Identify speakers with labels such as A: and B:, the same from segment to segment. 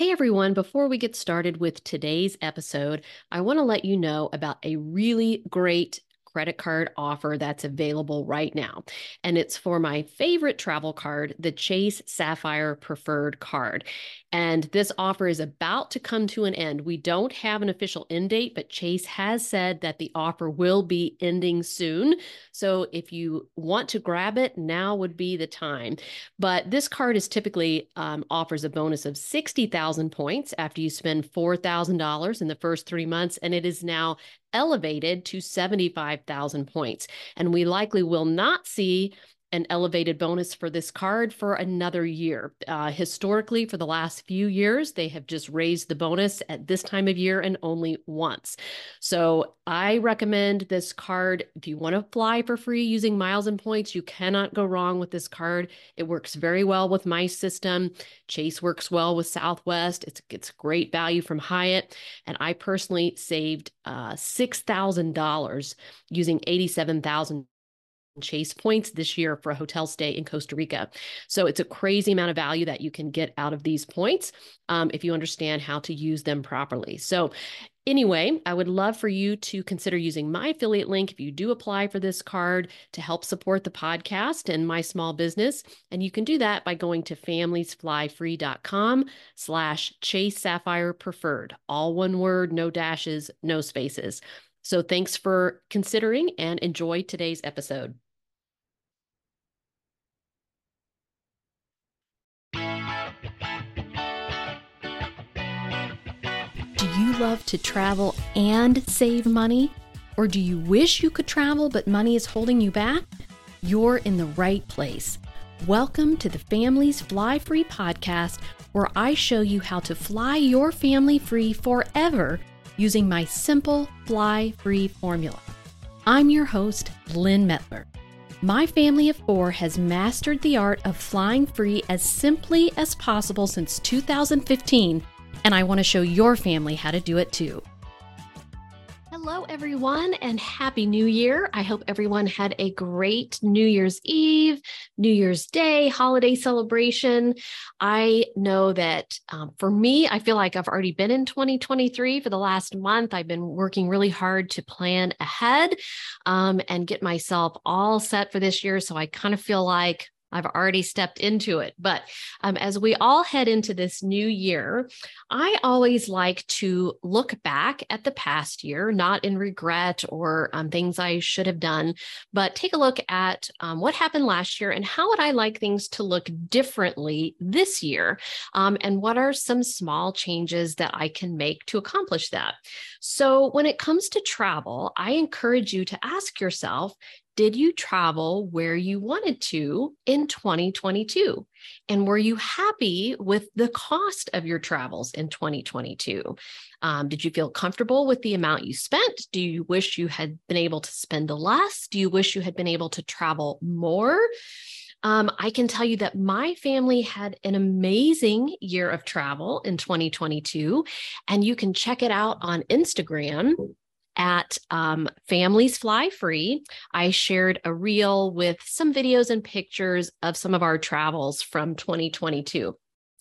A: Hey everyone, before we get started with today's episode, I want to let you know about a really great credit card offer that's available right now. And it's for my favorite travel card, the Chase Sapphire Preferred Card. And this offer is about to come to an end. We don't have an official end date, but Chase has said that the offer will be ending soon. So if you want to grab it, now would be the time. But this card is typically um, offers a bonus of 60,000 points after you spend $4,000 in the first three months. And it is now elevated to 75,000 points. And we likely will not see an elevated bonus for this card for another year. Uh, historically, for the last few years, they have just raised the bonus at this time of year and only once. So I recommend this card. If you want to fly for free using miles and points, you cannot go wrong with this card. It works very well with my system. Chase works well with Southwest. It's it's great value from Hyatt, and I personally saved uh, six thousand dollars using eighty seven thousand Chase points this year for a hotel stay in Costa Rica. So it's a crazy amount of value that you can get out of these points um, if you understand how to use them properly. So Anyway, I would love for you to consider using my affiliate link if you do apply for this card to help support the podcast and my small business. And you can do that by going to familiesflyfree.com slash chase sapphire preferred. All one word, no dashes, no spaces. So thanks for considering and enjoy today's episode. Do you love to travel and save money? Or do you wish you could travel but money is holding you back? You're in the right place. Welcome to the Families Fly Free podcast, where I show you how to fly your family free forever using my simple fly free formula. I'm your host, Lynn Mettler. My family of four has mastered the art of flying free as simply as possible since 2015, and I want to show your family how to do it too. Hello, everyone, and Happy New Year. I hope everyone had a great New Year's Eve, New Year's Day, holiday celebration. I know that um, for me, I feel like I've already been in 2023 for the last month. I've been working really hard to plan ahead um, and get myself all set for this year. So I kind of feel like I've already stepped into it. But um, as we all head into this new year, I always like to look back at the past year, not in regret or um, things I should have done, but take a look at um, what happened last year and how would I like things to look differently this year? Um, and what are some small changes that I can make to accomplish that? So, when it comes to travel, I encourage you to ask yourself did you travel where you wanted to in 2022? And were you happy with the cost of your travels in 2022? Um, did you feel comfortable with the amount you spent? Do you wish you had been able to spend less? Do you wish you had been able to travel more? Um, I can tell you that my family had an amazing year of travel in 2022, and you can check it out on Instagram at um, Families Fly Free, I shared a reel with some videos and pictures of some of our travels from 2022.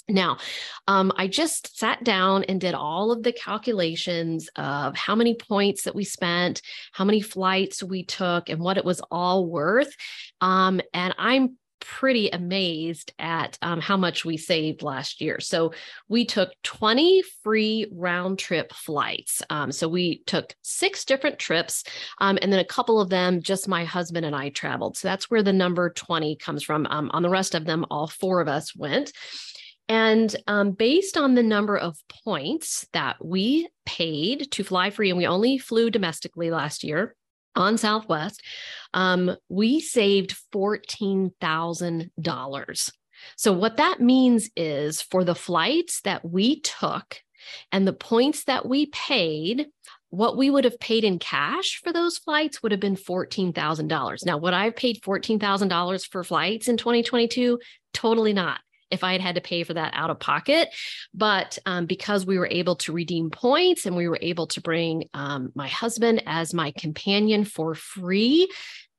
A: Now, um, I just sat down and did all of the calculations of how many points that we spent, how many flights we took, and what it was all worth. Um, and I'm pretty amazed at um, how much we saved last year. So we took 20 free round trip flights. Um, so we took six different trips, um, and then a couple of them just my husband and I traveled. So that's where the number 20 comes from. Um, on the rest of them, all four of us went. And um, based on the number of points that we paid to fly free, and we only flew domestically last year, on Southwest, um, we saved $14,000. So, what that means is for the flights that we took and the points that we paid, what we would have paid in cash for those flights would have been $14,000. Now, would I have paid $14,000 for flights in 2022? Totally not if I had had to pay for that out of pocket. But um, because we were able to redeem points and we were able to bring um, my husband as my companion for free,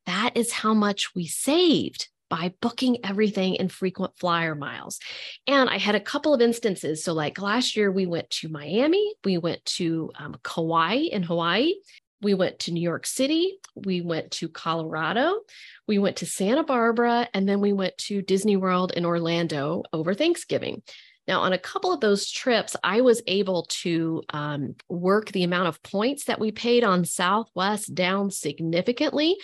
A: that is how much we saved. by booking everything in frequent flyer miles. And I had a couple of instances. So, like last year, we went to Miami, we went to um, Kauai in Hawaii, we went to New York City, we went to Colorado, we went to Santa Barbara, and then we went to Disney World in Orlando over Thanksgiving. Now, on a couple of those trips, I was able to um, work the amount of points that we paid on Southwest down significantly,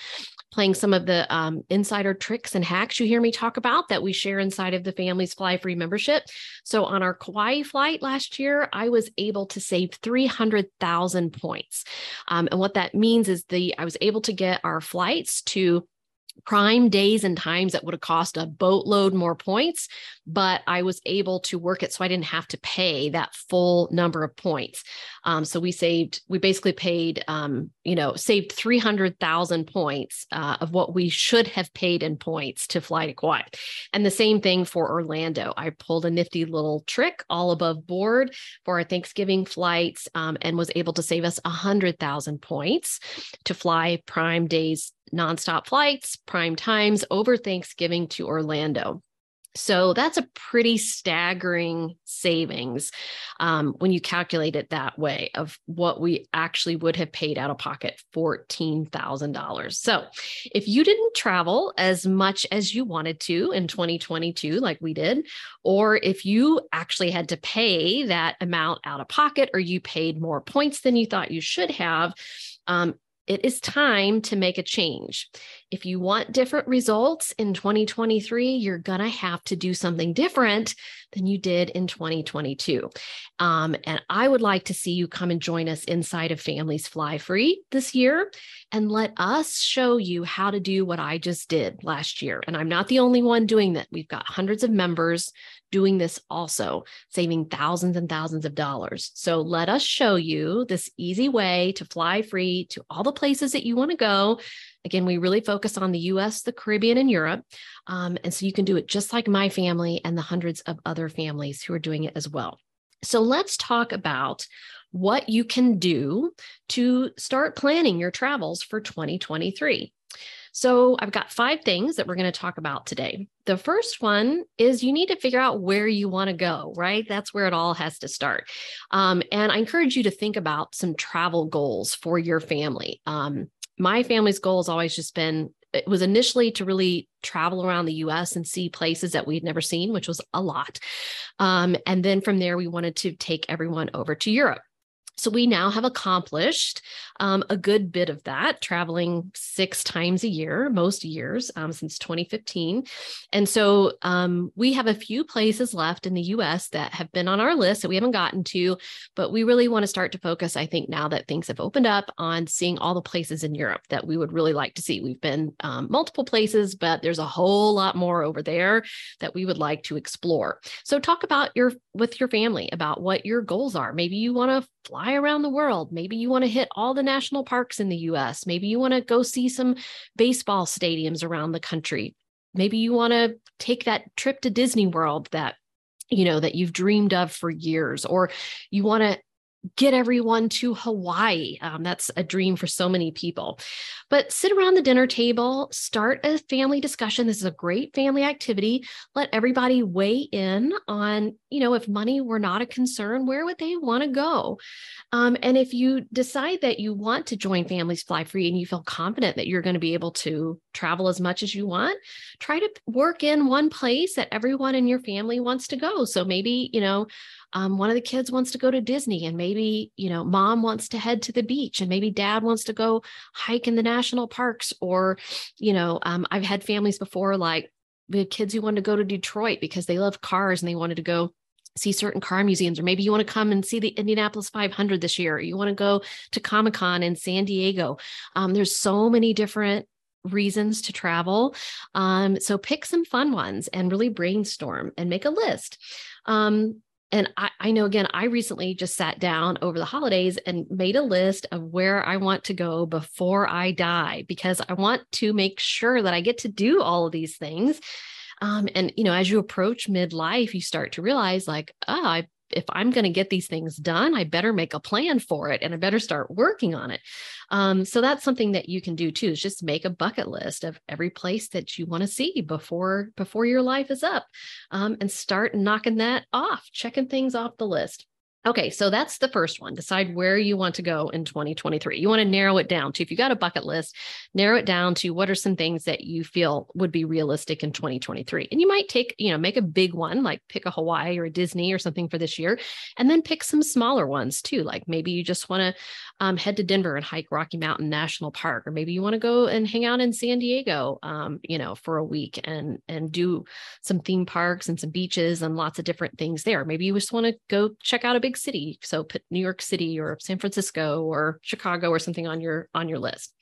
A: playing some of the um, insider tricks and hacks you hear me talk about that we share inside of the Families Fly Free membership. So, on our Kauai flight last year, I was able to save 300,000 points. Um, and what that means is the I was able to get our flights to prime days and times that would have cost a boatload more points, but I was able to work it so I didn't have to pay that full number of points. Um, so we saved, we basically paid, um, you know, saved 300,000 points uh, of what we should have paid in points to fly to Kauai. And the same thing for Orlando. I pulled a nifty little trick all above board for our Thanksgiving flights um, and was able to save us 100,000 points to fly prime days nonstop flights, prime times over Thanksgiving to Orlando. So that's a pretty staggering savings um, when you calculate it that way of what we actually would have paid out of pocket $14,000. So if you didn't travel as much as you wanted to in 2022, like we did, or if you actually had to pay that amount out of pocket or you paid more points than you thought you should have, um, it is time to make a change. If you want different results in 2023, you're going to have to do something different than you did in 2022. Um, and I would like to see you come and join us inside of Families Fly Free this year and let us show you how to do what I just did last year. And I'm not the only one doing that. We've got hundreds of members doing this also, saving thousands and thousands of dollars. So let us show you this easy way to fly free to all the places that you want to go Again, we really focus on the US, the Caribbean, and Europe. Um, and so you can do it just like my family and the hundreds of other families who are doing it as well. So let's talk about what you can do to start planning your travels for 2023. So, I've got five things that we're going to talk about today. The first one is you need to figure out where you want to go, right? That's where it all has to start. Um, and I encourage you to think about some travel goals for your family. Um, my family's goal has always just been it was initially to really travel around the US and see places that we'd never seen, which was a lot. Um, and then from there, we wanted to take everyone over to Europe. So we now have accomplished um, a good bit of that, traveling six times a year, most years um, since 2015. And so um, we have a few places left in the US that have been on our list that we haven't gotten to, but we really want to start to focus, I think, now that things have opened up on seeing all the places in Europe that we would really like to see. We've been um, multiple places, but there's a whole lot more over there that we would like to explore. So talk about your with your family about what your goals are. Maybe you want to fly around the world. Maybe you want to hit all the national parks in the US. Maybe you want to go see some baseball stadiums around the country. Maybe you want to take that trip to Disney World that you know that you've dreamed of for years or you want to get everyone to Hawaii. Um, that's a dream for so many people. But sit around the dinner table, start a family discussion. This is a great family activity. Let everybody weigh in on, you know, if money were not a concern, where would they want to go? Um, and if you decide that you want to join Families Fly Free and you feel confident that you're going to be able to travel as much as you want, try to work in one place that everyone in your family wants to go. So maybe, you know, um, one of the kids wants to go to Disney and maybe, you know, mom wants to head to the beach and maybe dad wants to go hike in the national parks. Or, you know, um, I've had families before, like had kids who wanted to go to Detroit because they love cars and they wanted to go see certain car museums, or maybe you want to come and see the Indianapolis 500 this year, or you want to go to Comic Con in San Diego. Um, there's so many different reasons to travel. Um, so pick some fun ones and really brainstorm and make a list. Um, and I, I, know again, I recently just sat down over the holidays and made a list of where I want to go before I die because I want to make sure that I get to do all of these things. Um, and you know, as you approach midlife, you start to realize, like, oh, I if I'm going to get these things done, I better make a plan for it and I better start working on it. Um, so that's something that you can do too, is just make a bucket list of every place that you want to see before before your life is up um, and start knocking that off, checking things off the list. Okay, so that's the first one. Decide where you want to go in 2023. You want to narrow it down to, if you got a bucket list, narrow it down to what are some things that you feel would be realistic in 2023. And you might take, you know, make a big one, like pick a Hawaii or a Disney or something for this year, and then pick some smaller ones too. Like maybe you just want to um, head to Denver and hike Rocky Mountain National Park, or maybe you want to go and hang out in San Diego, um, you know, for a week and and do some theme parks and some beaches and lots of different things there. Maybe you just want to go check out a big city. So put new york city or san francisco or chicago or something on your on your list.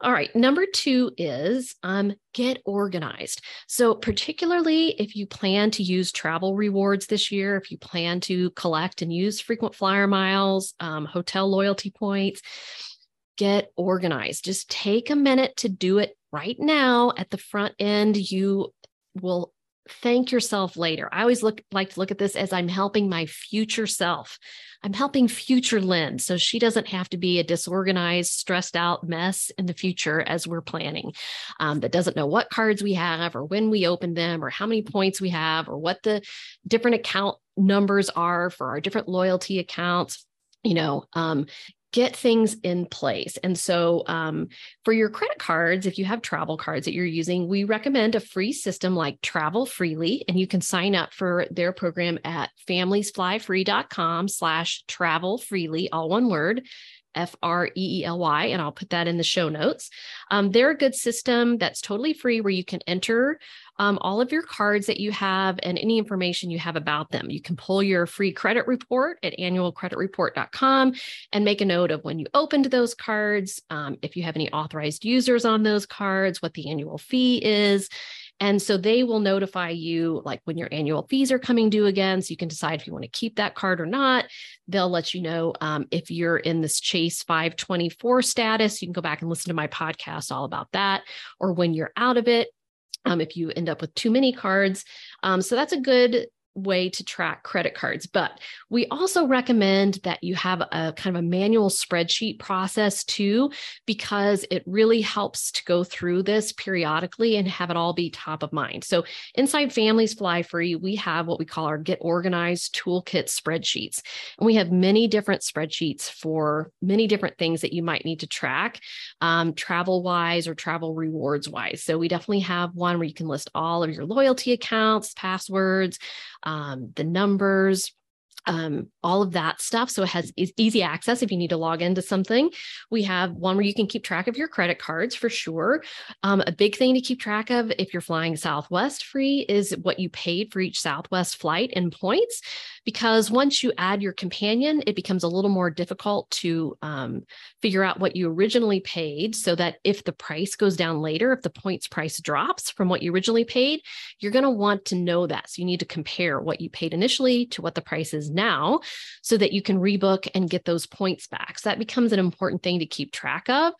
A: All right number two is um, get organized. So particularly if you plan to use travel rewards this year if you plan to collect and use frequent flyer miles um, hotel loyalty points get organized. Just take a minute to do it right now. At the front end you will thank yourself later. I always look like to look at this as I'm helping my future self. I'm helping future Lynn so she doesn't have to be a disorganized, stressed out mess in the future as we're planning um, that doesn't know what cards we have or when we open them or how many points we have or what the different account numbers are for our different loyalty accounts you know um, get things in place. And so, um, for your credit cards, if you have travel cards that you're using, we recommend a free system like Travel Freely, and you can sign up for their program at familiesflyfree.com slash travel freely, all one word. F R E E L Y, and I'll put that in the show notes. Um, they're a good system that's totally free where you can enter um, all of your cards that you have and any information you have about them. You can pull your free credit report at annualcreditreport.com and make a note of when you opened those cards, um, if you have any authorized users on those cards, what the annual fee is. And so they will notify you like when your annual fees are coming due again. So you can decide if you want to keep that card or not. They'll let you know um, if you're in this Chase 524 status. You can go back and listen to my podcast all about that, or when you're out of it um, if you end up with too many cards. Um, so that's a good way to track credit cards. But we also recommend that you have a kind of a manual spreadsheet process too, because it really helps to go through this periodically and have it all be top of mind. So inside Families Fly Free, we have what we call our Get Organized Toolkit spreadsheets. And we have many different spreadsheets for many different things that you might need to track, um, travel wise or travel rewards wise. So we definitely have one where you can list all of your loyalty accounts, passwords, um, the numbers, um, all of that stuff. So it has easy access if you need to log into something. We have one where you can keep track of your credit cards for sure. Um, a big thing to keep track of if you're flying Southwest free is what you paid for each Southwest flight in points, because once you add your companion, it becomes a little more difficult to um, figure out what you originally paid so that if the price goes down later, if the points price drops from what you originally paid, you're going to want to know that. So you need to compare what you paid initially to what the price is now so that you can rebook and get those points back. So that becomes an important thing to keep track of.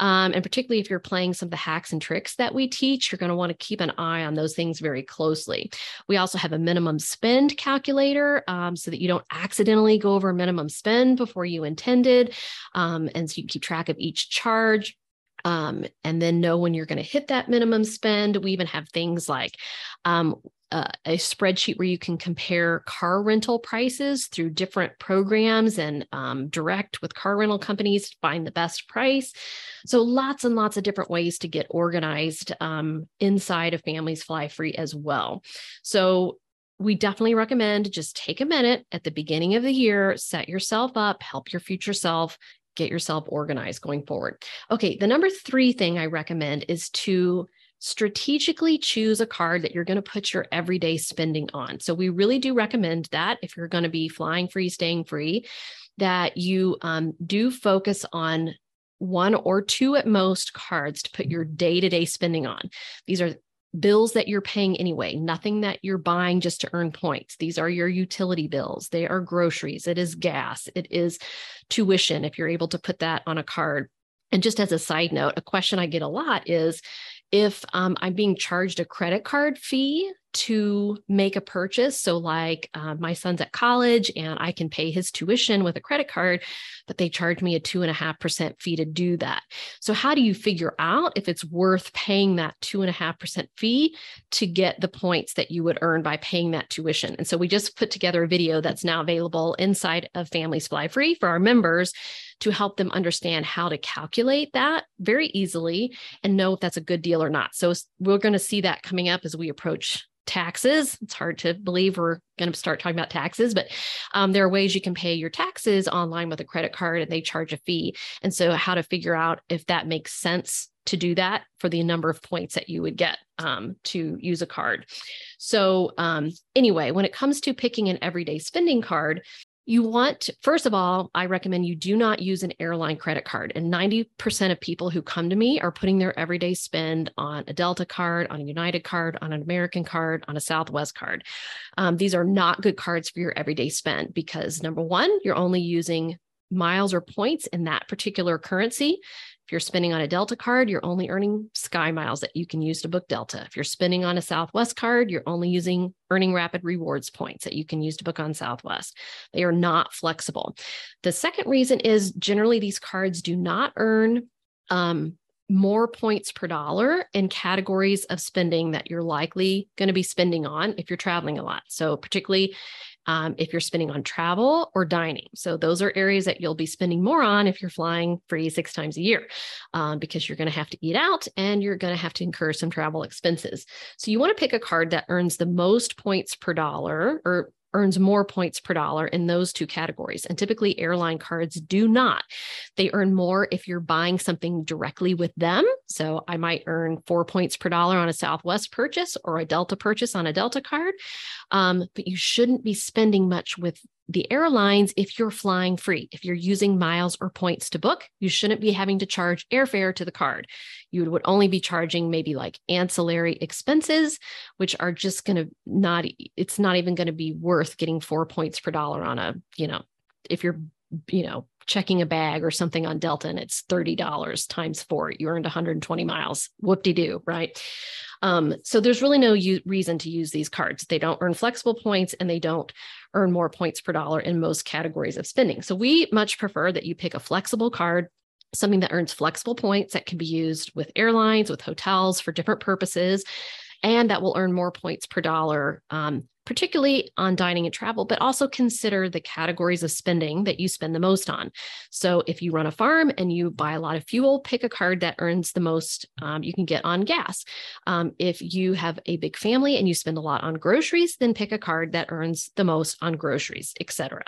A: Um, and particularly if you're playing some of the hacks and tricks that we teach, you're going to want to keep an eye on those things very closely. We also have a minimum spend calculator um, so that you don't accidentally go over minimum spend before you intended. Um, and so you can keep track of each charge um, and then know when you're going to hit that minimum spend. We even have things like um, uh, a spreadsheet where you can compare car rental prices through different programs and um, direct with car rental companies to find the best price. So, lots and lots of different ways to get organized um, inside of Families Fly Free as well. So, we definitely recommend just take a minute at the beginning of the year, set yourself up, help your future self, get yourself organized going forward. Okay, the number three thing I recommend is to strategically choose a card that you're going to put your everyday spending on. So, we really do recommend that if you're going to be flying free, staying free, that you um, do focus on one or two at most cards to put your day to day spending on. These are bills that you're paying anyway, nothing that you're buying just to earn points. These are your utility bills, they are groceries, it is gas, it is tuition if you're able to put that on a card. And just as a side note, a question I get a lot is if um, I'm being charged a credit card fee to make a purchase. So, like uh, my son's at college and I can pay his tuition with a credit card, but they charge me a two and a half percent fee to do that. So, how do you figure out if it's worth paying that two and a half percent fee to get the points that you would earn by paying that tuition? And so, we just put together a video that's now available inside of Families Fly Free for our members to help them understand how to calculate that very easily and know if that's a good deal or not. So we're going to see that coming up as we approach taxes. It's hard to believe we're going to start talking about taxes, but um, there are ways you can pay your taxes online with a credit card and they charge a fee. And so, how to figure out if that makes sense to do that for the number of points that you would get um, to use a card. So, um, anyway, when it comes to picking an everyday spending card, you want, first of all, I recommend you do not use an airline credit card. And 90% of people who come to me are putting their everyday spend on a Delta card, on a United card, on an American card, on a Southwest card. Um, these are not good cards for your everyday spend because number one, you're only using miles or points in that particular currency. You're spending on a Delta card, you're only earning Sky Miles that you can use to book Delta. If you're spending on a Southwest card, you're only using earning rapid rewards points that you can use to book on Southwest. They are not flexible. The second reason is generally these cards do not earn um, more points per dollar in categories of spending that you're likely going to be spending on if you're traveling a lot. So, particularly um, if you're spending on travel or dining. So those are areas that you'll be spending more on if you're flying free six times a year, um, because you're going to have to eat out and you're going to have to incur some travel expenses. So you want to pick a card that earns the most points per dollar or earns more points per dollar in those two categories. And typically, airline cards do not. They earn more if you're buying something directly with them. So I might earn four points per dollar on a Southwest purchase or a Delta purchase on a Delta card. Um, but you shouldn't be spending much with the airlines if you're flying free. If you're using miles or points to book, you shouldn't be having to charge airfare to the card. You would only be charging maybe like ancillary expenses, which are just going to not, it's not even going to be worth getting four points per dollar on a, you know, if you're, you know, checking a bag or something on Delta and it's $30 times four, you earned 120 miles. Whoop de doo, right? Um, so there's really no u- reason to use these cards. They don't earn flexible points and they don't earn more points per dollar in most categories of spending. So we much prefer that you pick a flexible card something that earns flexible points that can be used with airlines, with hotels for different purposes, and that will earn more points per dollar um, particularly on dining and travel, but also consider the categories of spending that you spend the most on. So if you run a farm and you buy a lot of fuel, pick a card that earns the most um, you can get on gas. Um, if you have a big family and you spend a lot on groceries, then pick a card that earns the most on groceries, etc.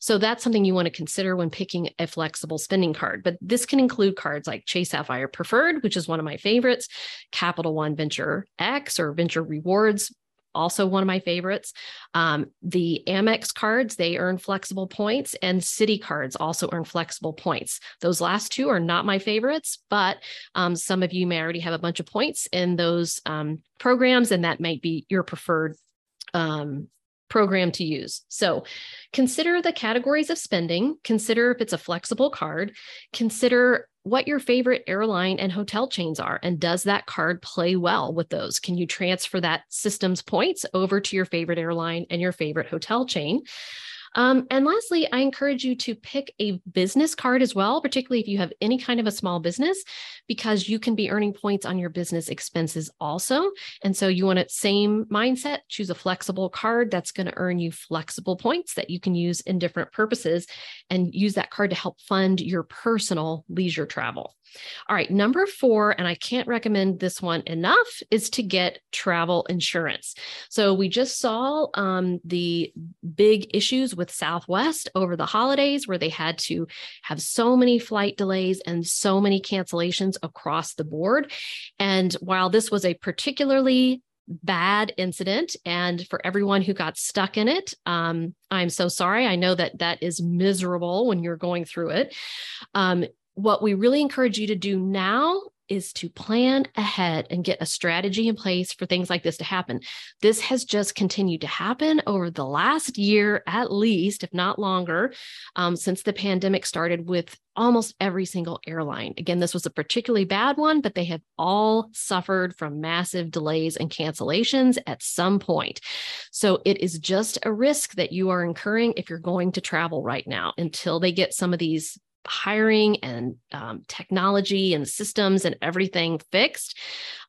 A: So that's something you want to consider when picking a flexible spending card. But this can include cards like Chase Sapphire Preferred, which is one of my favorites, Capital One Venture X or Venture Rewards, also one of my favorites. Um, the Amex cards, they earn flexible points, and Citi cards also earn flexible points. Those last two are not my favorites, but um, some of you may already have a bunch of points in those um, programs, and that might be your preferred um, program to use. So consider the categories of spending, consider if it's a flexible card, consider what your favorite airline and hotel chains are. And does that card play well with those? Can you transfer that system's points over to your favorite airline and your favorite hotel chain? Um, and lastly, I encourage you to pick a business card as well, particularly if you have any kind of a small business, because you can be earning points on your business expenses also. And so you want a same mindset, choose a flexible card that's going to earn you flexible points that you can use in different purposes and use that card to help fund your personal leisure travel. All right, number four, and I can't recommend this one enough, is to get travel insurance. So we just saw um, the big issues with Southwest over the holidays where they had to have so many flight delays and so many cancellations across the board. And while this was a particularly bad incident and for everyone who got stuck in it um, i'm so sorry i know that that is miserable when you're going through it um, what we really encourage you to do now is to plan ahead and get a strategy in place for things like this to happen. This has just continued to happen over the last year, at least, if not longer, um, since the pandemic started with almost every single airline. Again, this was a particularly bad one, but they have all suffered from massive delays and cancellations at some point. So it is just a risk that you are incurring if you're going to travel right now until they get some of these hiring and um, technology and systems and everything fixed,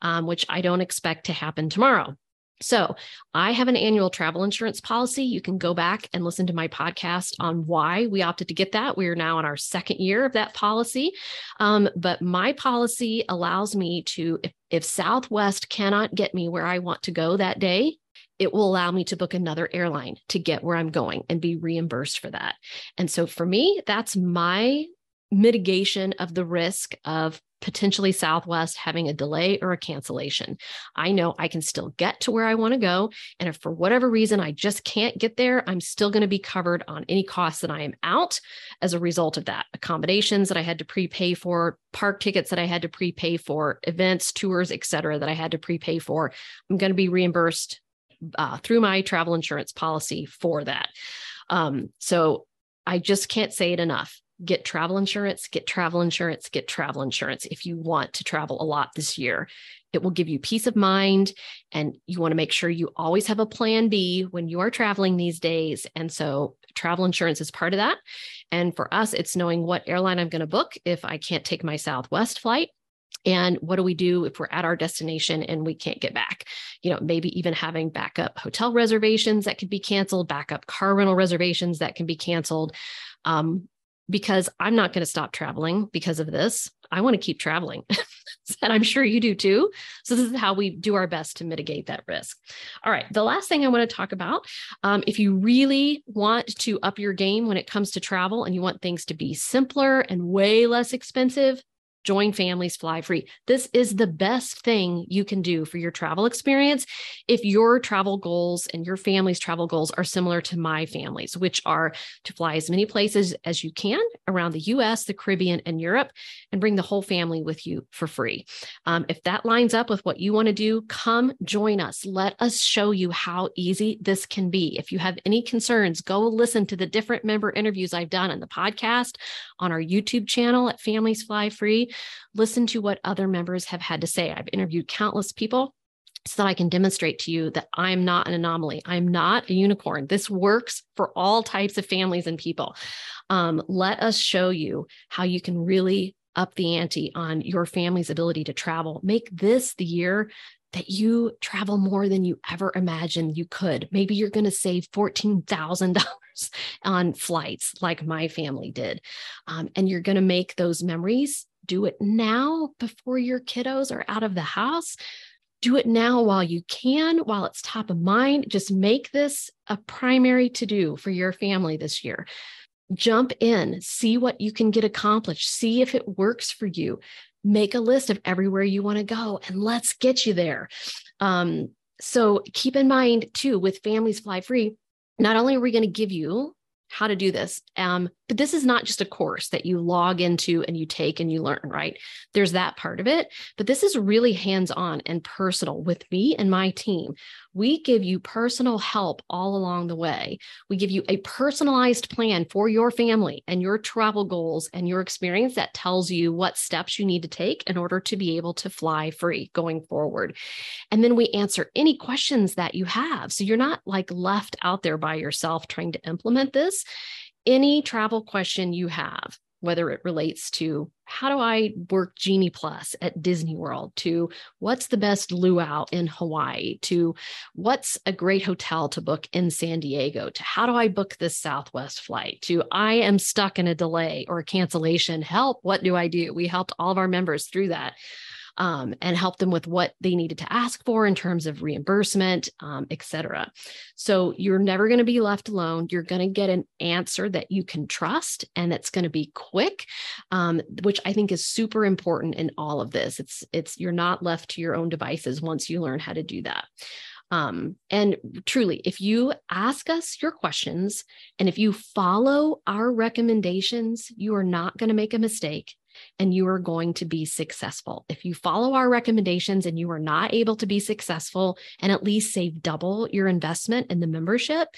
A: um, which I don't expect to happen tomorrow. So, I have an annual travel insurance policy. You can go back and listen to my podcast on why we opted to get that. We are now in our second year of that policy. Um, but my policy allows me to, if, if Southwest cannot get me where I want to go that day, it will allow me to book another airline to get where I'm going and be reimbursed for that. And so for me, that's my mitigation of the risk of potentially Southwest having a delay or a cancellation. I know I can still get to where I want to go. And if for whatever reason I just can't get there, I'm still going to be covered on any costs that I am out as a result of that. Accommodations that I had to prepay for, park tickets that I had to prepay for, events, tours, et cetera, that I had to prepay for. I'm going to be reimbursed uh, through my travel insurance policy for that. Um, so I just can't say it enough. Get travel insurance, get travel insurance, get travel insurance if you want to travel a lot this year. It will give you peace of mind, and you want to make sure you always have a plan B when you are traveling these days. And so, travel insurance is part of that. And for us, it's knowing what airline I'm going to book if I can't take my Southwest flight and what do we do if we're at our destination and we can't get back? You know maybe even having backup hotel reservations that could be canceled backup car rental reservations that can be canceled. Um, because i'm not going to stop traveling because of this. I want to keep traveling and i'm sure you do too. So this is how we do our best to mitigate that risk. All right the last thing i want to talk about um, if you really want to up your game when it comes to travel and you want things to be simpler and way less expensive Join Families Fly Free. This is the best thing you can do for your travel experience if your travel goals and your family's travel goals are similar to my family's, which are to fly as many places as you can around the US, the Caribbean, and Europe, and bring the whole family with you for free. Um, if that lines up with what you want to do, come join us. Let us show you how easy this can be. If you have any concerns, go listen to the different member interviews I've done on the podcast, on our YouTube channel at Families Fly Free listen to what other members have had to say. I've interviewed countless people so that I can demonstrate to you that I'm not an anomaly. I'm not a unicorn. This works for all types of families and people. Um, let us show you how you can really up the ante on your family's ability to travel. Make this the year that you travel more than you ever imagined you could. Maybe you're going to save $14,000 on flights like my family did. Um, and you're going to make those memories do it now before your kiddos are out of the house. Do it now while you can, while it's top of mind. Just make this a primary to do for your family this year. Jump in, see what you can get accomplished, see if it works for you. Make a list of everywhere you want to go, and let's get you there. Um, so keep in mind, too, with Families Fly Free, not only are we going to give you how to do this. Um, but this is not just a course that you log into and you take and you learn, right? There's that part of it. But this is really hands on and personal with me and my team. We give you personal help all along the way. We give you a personalized plan for your family and your travel goals and your experience that tells you what steps you need to take in order to be able to fly free going forward. And then we answer any questions that you have. So you're not like left out there by yourself trying to implement this any travel question you have, whether it relates to how do I work Genie Plus at Disney World, to what's the best luau in Hawaii, to what's a great hotel to book in San Diego, to how do I book this Southwest flight, to I am stuck in a delay or a cancellation, help, what do I do? We helped all of our members through that um, and help them with what they needed to ask for in terms of reimbursement, um, et cetera. So you're never going to be left alone. You're going to get an answer that you can trust and that's going to be quick, um, which I think is super important in all of this. It's it's you're not left to your own devices once you learn how to do that. Um, and truly, if you ask us your questions and if you follow our recommendations, you are not going to make a mistake and you are going to be successful. If you follow our recommendations and you are not able to be successful and at least save double your investment in the membership,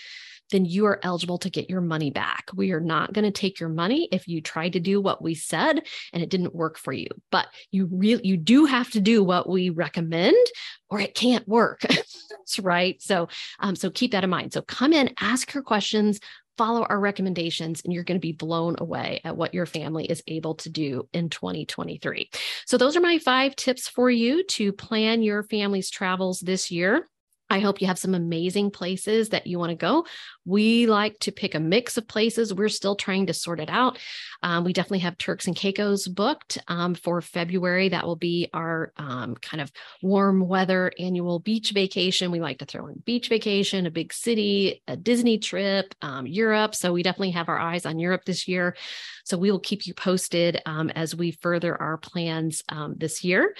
A: then you are eligible to get your money back. We are not going to take your money if you tried to do what we said and it didn't work for you. But you really you do have to do what we recommend or it can't work. That's right. So um, so keep that in mind. So come in, ask your questions, follow our recommendations and you're going to be blown away at what your family is able to do in 2023. So those are my 5 tips for you to plan your family's travels this year. I hope you have some amazing places that you want to go. We like to pick a mix of places. We're still trying to sort it out. Um, we definitely have Turks and Caicos booked um, for February. That will be our um, kind of warm weather annual beach vacation. We like to throw in beach vacation, a big city, a Disney trip, um, Europe. So we definitely have our eyes on Europe this year. So we will keep you posted um, as we further our plans um, this year.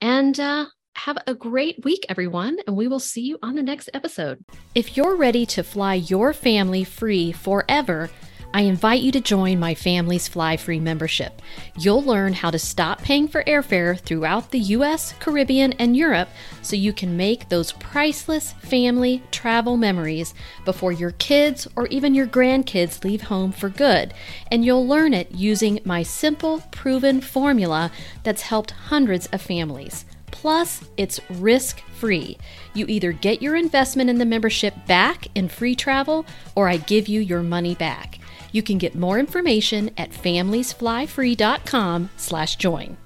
A: And uh, have a great week, everyone, and we will see you on the next episode. If you're ready to fly your family free forever, I invite you to join my Families Fly Free membership. You'll learn how to stop paying for airfare throughout the US, Caribbean, and Europe so you can make those priceless family travel memories before your kids or even your grandkids leave home for good. And you'll learn it using my simple, proven formula that's helped hundreds of families. Plus, it's risk free. You either get your investment in the membership back in free travel or I give you your money back. You can get more information at familiesflyfree.com/join.